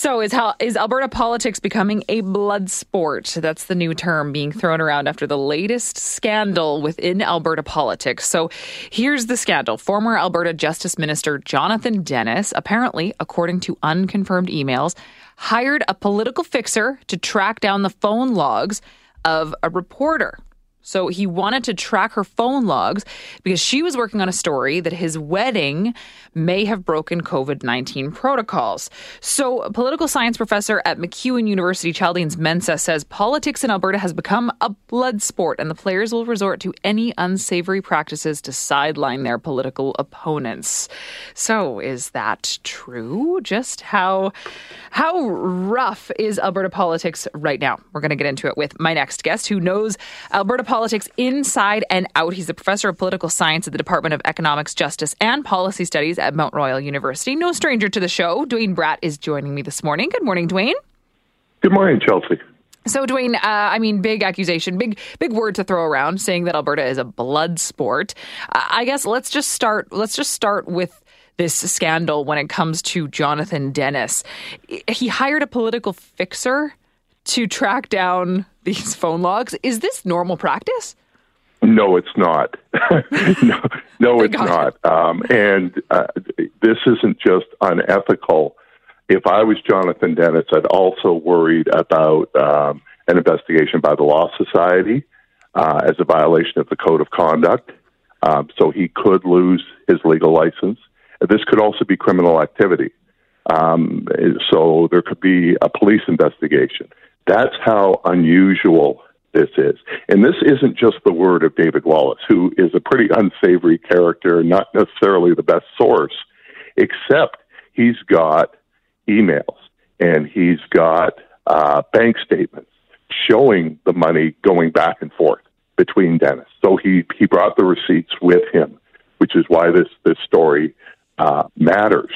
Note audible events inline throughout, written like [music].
So is how is Alberta politics becoming a blood sport? That's the new term being thrown around after the latest scandal within Alberta politics. So here's the scandal. Former Alberta Justice Minister Jonathan Denis, apparently, according to unconfirmed emails, hired a political fixer to track down the phone logs of a reporter so he wanted to track her phone logs because she was working on a story that his wedding may have broken COVID 19 protocols. So, a political science professor at MacEwan University, Chaldeans Mensah, says politics in Alberta has become a blood sport and the players will resort to any unsavory practices to sideline their political opponents. So, is that true? Just how, how rough is Alberta politics right now? We're going to get into it with my next guest who knows Alberta politics inside and out. He's a professor of political science at the Department of Economics, Justice, and Policy Studies at Mount Royal University. No stranger to the show. Duane Bratt is joining me this morning. Good morning, Duane. Good morning, Chelsea. So, Duane, uh, I mean, big accusation, big big word to throw around, saying that Alberta is a blood sport. Uh, I guess let's just start. Let's just start with this scandal when it comes to Jonathan Denis. He hired a political fixer to track down these phone logs. Is this normal practice? No, it's not. [laughs] no, no it's not. Um, and uh, this isn't just unethical. If I was Jonathan Denis, I'd also worried about um, an investigation by the Law Society uh, as a violation of the Code of Conduct. Um, so he could lose his legal license. This could also be criminal activity. Um, so there could be a police investigation. That's how unusual this is. And this isn't just the word of David Wallace, who is a pretty unsavory character, not necessarily the best source, except he's got emails and he's got uh, bank statements showing the money going back and forth between Denis. So he, he brought the receipts with him, which is why this, this story uh, matters.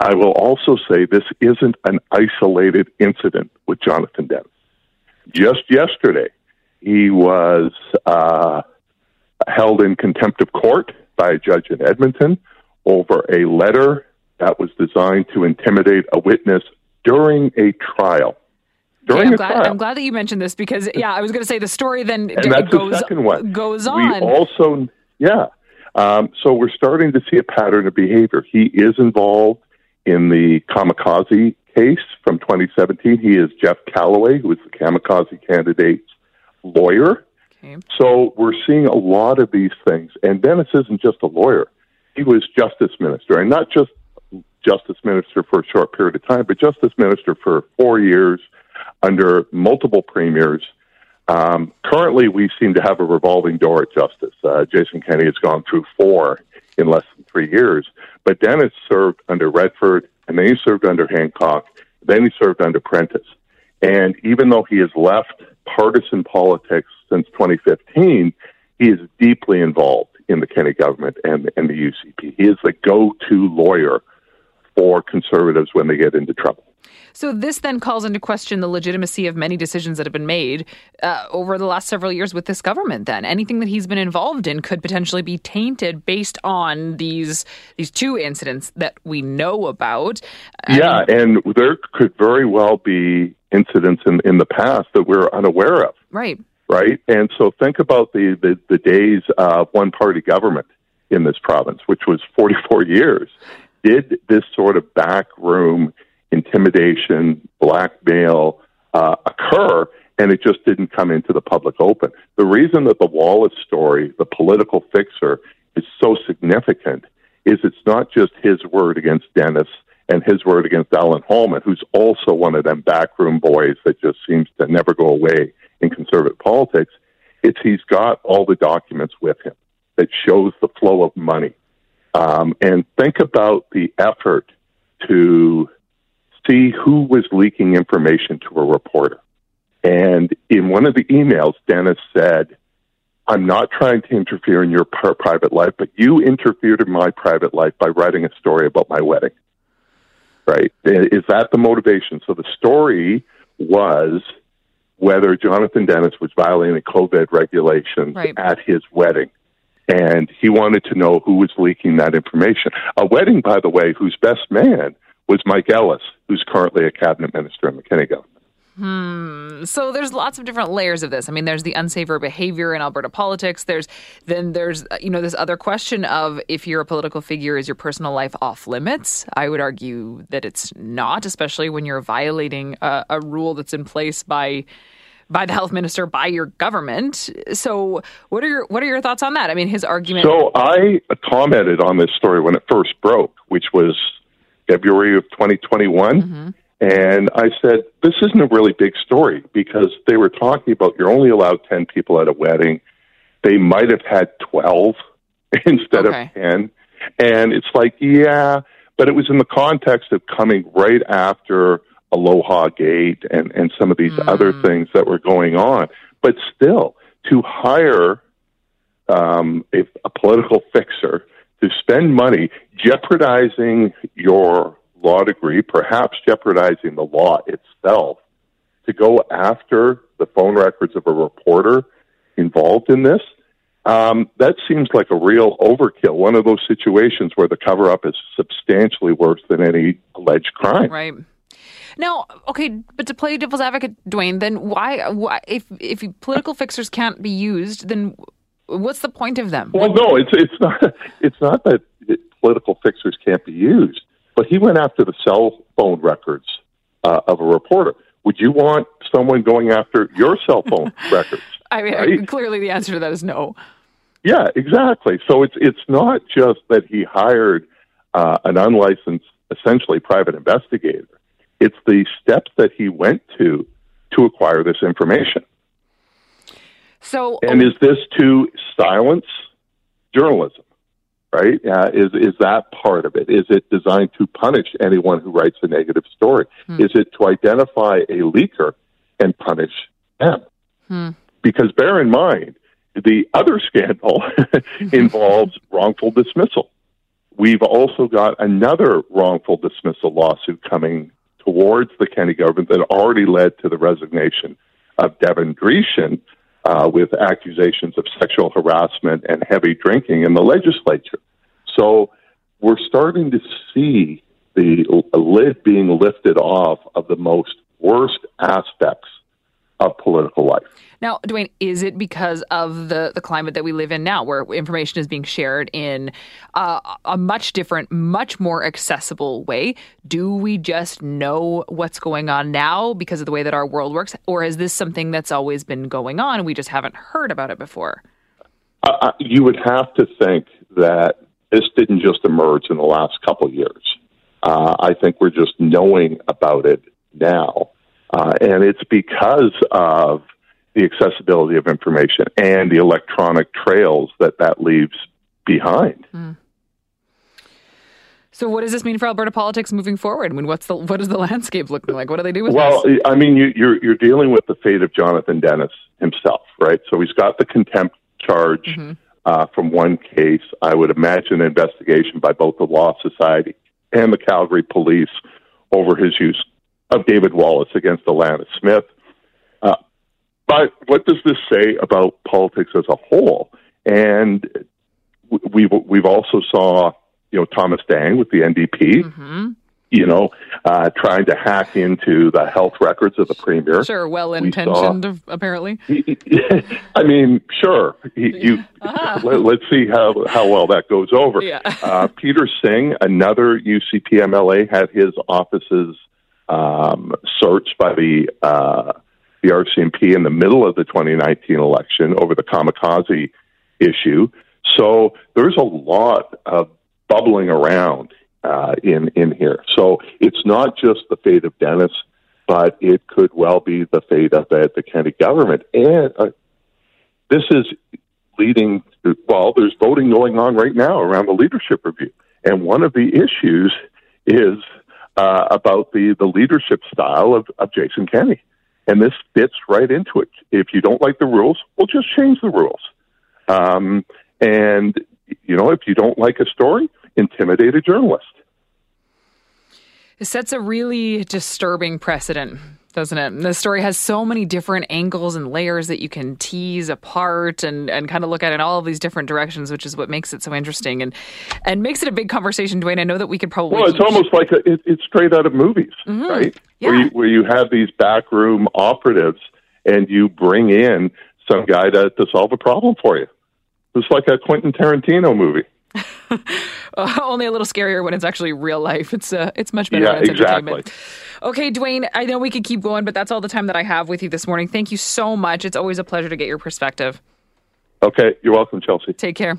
I will also say this isn't an isolated incident with Jonathan Denis. Just yesterday, he was uh, held in contempt of court by a judge in Edmonton over a letter that was designed to intimidate a witness during a trial. During I'm, a glad, trial. I'm glad that you mentioned this because, yeah, I was going to say the story then and that's goes, the second one. goes on. We also, yeah. Um, so we're starting to see a pattern of behavior. He is involved in the kamikaze case from 2017. He is Jeff Callaway, who is the kamikaze candidate's lawyer. Okay. So we're seeing a lot of these things. And Denis isn't just a lawyer, he was justice minister, and not just justice minister for a short period of time, but justice minister for four years under multiple premiers. Um, currently, we seem to have a revolving door at justice. Uh, Jason Kenney has gone through four in less three years. But Denis served under Redford, and then he served under Hancock, then he served under Prentice. And even though he has left partisan politics since 2015, he is deeply involved in the Kenney government and, and the UCP. He is the go to lawyer for conservatives when they get into trouble. So this then calls into question the legitimacy of many decisions that have been made uh, over the last several years with this government. Then anything that he's been involved in could potentially be tainted based on these these two incidents that we know about. Yeah, and there could very well be incidents in in the past that we're unaware of. Right. Right. And so think about the the, the days of one party government in this province, which was 44 years. Did this sort of backroom intimidation, blackmail uh, occur, and it just didn't come into the public open. The reason that the Wallace story, the political fixer, is so significant is it's not just his word against Denis and his word against Alan Hallman, who's also one of them backroom boys that just seems to never go away in conservative politics. It's he's got all the documents with him that shows the flow of money. Um, and think about the effort to see who was leaking information to a reporter. And in one of the emails, Denis said, I'm not trying to interfere in your private life, but you interfered in my private life by writing a story about my wedding. Right? Is that the motivation? So the story was whether Jonathan Denis was violating COVID regulations right. at his wedding. And he wanted to know who was leaking that information. A wedding, by the way, whose best man was Mike Ellis, who's currently a cabinet minister in the Kenney government. Hmm. So there's lots of different layers of this. I mean, there's the unsavory behavior in Alberta politics. There's then there's you know this other question of if you're a political figure, is your personal life off limits? I would argue that it's not, especially when you're violating a, a rule that's in place by by the health minister, by your government. So, what are your what are your thoughts on that? I mean, his argument. So, I commented on this story when it first broke, which was February of 2021. Mm-hmm. And I said, this isn't a really big story because they were talking about you're only allowed 10 people at a wedding. They might have had 12 [laughs] instead okay. of 10. And it's like, yeah, but it was in the context of coming right after Aloha Gate and, and some of these mm. other things that were going on. But still, to hire um, a, a political [laughs] fixer to spend money jeopardizing your law degree, perhaps jeopardizing the law itself, to go after the phone records of a reporter involved in this, um, that seems like a real overkill. One of those situations where the cover up is substantially worse than any alleged crime. Right. Now, okay, but to play devil's advocate, Duane, then why, why if if political fixers can't be used, then what's the point of them? Well, no, it's it's not [laughs] it's not that political fixers can't be used. But he went after the cell phone records uh, of a reporter. Would you want someone going after your cell phone [laughs] records? I mean, right? clearly the answer to that is no. Yeah, exactly. So it's it's not just that he hired uh, an unlicensed, essentially private investigator. It's the steps that he went to to acquire this information. So, and is this to silence journalism? right? Uh, is is that part of it? Is it designed to punish anyone who writes a negative story? Hmm. Is it to identify a leaker and punish them? Hmm. Because bear in mind, the other scandal [laughs] involves [laughs] wrongful dismissal. We've also got another wrongful dismissal lawsuit coming towards the Kenney government that already led to the resignation of Devin Dreeshen, uh, with accusations of sexual harassment and heavy drinking in the legislature. So we're starting to see the lid being lifted off of the most worst aspects of political life. Now, Duane, is it because of the, the climate that we live in now, where information is being shared in uh, a much different, much more accessible way? Do we just know what's going on now because of the way that our world works? Or is this something that's always been going on and we just haven't heard about it before? Uh, you would have to think that this didn't just emerge in the last couple of years. Uh, I think we're just knowing about it now. Uh, and it's because of the accessibility of information and the electronic trails that that leaves behind. Mm. So, what does this mean for Alberta politics moving forward? I mean, what's the what is the [laughs] landscape looking like? What do they do with well, this? Well, I mean, you, you're you're dealing with the fate of Jonathan Denis himself, right? So he's got the contempt charge mm-hmm. uh, from one case. I would imagine an investigation by both the Law Society and the Calgary Police over his use of David Wallace against Alanna Smith. Uh, but what does this say about politics as a whole? And we've we've also saw you know Thomas Dang with the NDP. Mm-hmm. You know, uh, trying to hack into the health records of the premier. Sure, well intentioned, we apparently. [laughs] I mean, sure. you [laughs] uh-huh. let, us see how how well that goes over. Yeah. uh, Peter Singh, another UCP MLA, had his offices um, searched by the uh, the RCMP in the middle of the 2019 election over the kamikaze issue. So there's a lot of bubbling around uh, in in here. So it's not just the fate of Denis, but it could well be the fate of the, the Kenney government. And uh, this is leading. To, well, there's voting going on right now around the leadership review, and one of the issues is uh, about the, the leadership style of, of Jason Kenney. And this fits right into it. If you don't like the rules, we'll just change the rules. Um, and, you know, if you don't like a story, intimidate a journalist. It sets a really disturbing precedent doesn't it? The story has so many different angles and layers that you can tease apart and, and kind of look at in all of these different directions, which is what makes it so interesting and and makes it a big conversation. Duane, I know that we could probably. Well, it's almost like a, it, it's straight out of movies, mm-hmm. right? Yeah. Where you, where you have these backroom operatives and you bring in some guy to, to solve a problem for you. It's like a Quentin Tarantino movie. [laughs] uh, only a little scarier when it's actually real life. It's uh, it's much better yeah, when it's exactly. entertainment. Okay, Duane, I know we could keep going, but that's all the time that I have with you this morning. Thank you so much. It's always a pleasure to get your perspective. Okay, you're welcome, Chelsea. Take care.